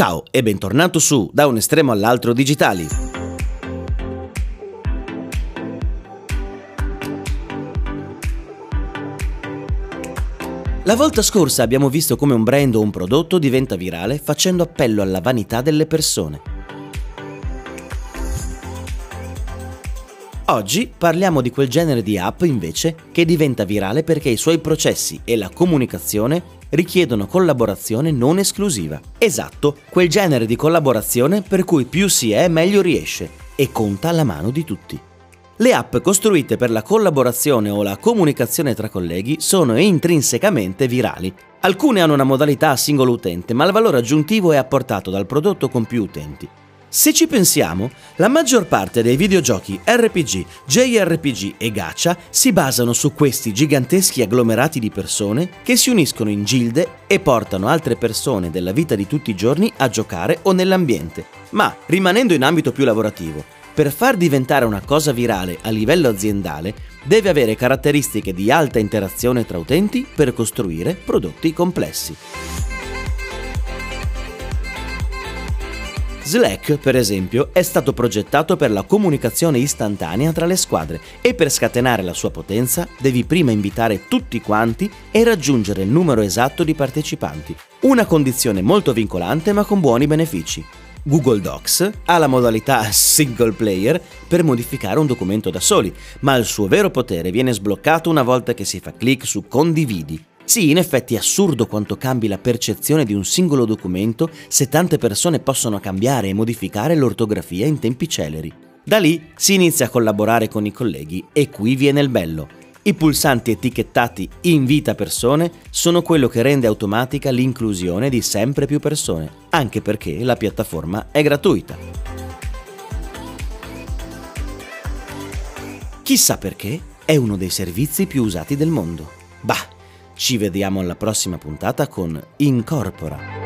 Ciao e bentornato su Da un estremo all'altro digitali. La volta scorsa abbiamo visto come un brand o un prodotto diventa virale facendo appello alla vanità delle persone. Oggi parliamo di quel genere di app invece che diventa virale perché i suoi processi e la comunicazione richiedono collaborazione non esclusiva. Esatto, quel genere di collaborazione per cui più si è meglio riesce e conta la mano di tutti. Le app costruite per la collaborazione o la comunicazione tra colleghi sono intrinsecamente virali. Alcune hanno una modalità a singolo utente, ma il valore aggiuntivo è apportato dal prodotto con più utenti. Se ci pensiamo, la maggior parte dei videogiochi RPG, JRPG e gacha si basano su questi giganteschi agglomerati di persone che si uniscono in gilde e portano altre persone della vita di tutti i giorni a giocare o nell'ambiente. Ma, rimanendo in ambito più lavorativo, per far diventare una cosa virale a livello aziendale, deve avere caratteristiche di alta interazione tra utenti per costruire prodotti complessi. Slack, per esempio, è stato progettato per la comunicazione istantanea tra le squadre e per scatenare la sua potenza devi prima invitare tutti quanti e raggiungere il numero esatto di partecipanti. Una condizione molto vincolante ma con buoni benefici. Google Docs ha la modalità single player per modificare un documento da soli, ma il suo vero potere viene sbloccato una volta che si fa clic su condividi sì, in effetti è assurdo quanto cambi la percezione di un singolo documento se tante persone possono cambiare e modificare l'ortografia in tempi celeri. Da lì si inizia a collaborare con i colleghi e qui viene il bello. I pulsanti etichettati invita persone sono quello che rende automatica l'inclusione di sempre più persone, anche perché la piattaforma è gratuita. Chissà perché è uno dei servizi più usati del mondo. Bah, ci vediamo alla prossima puntata con Incorpora.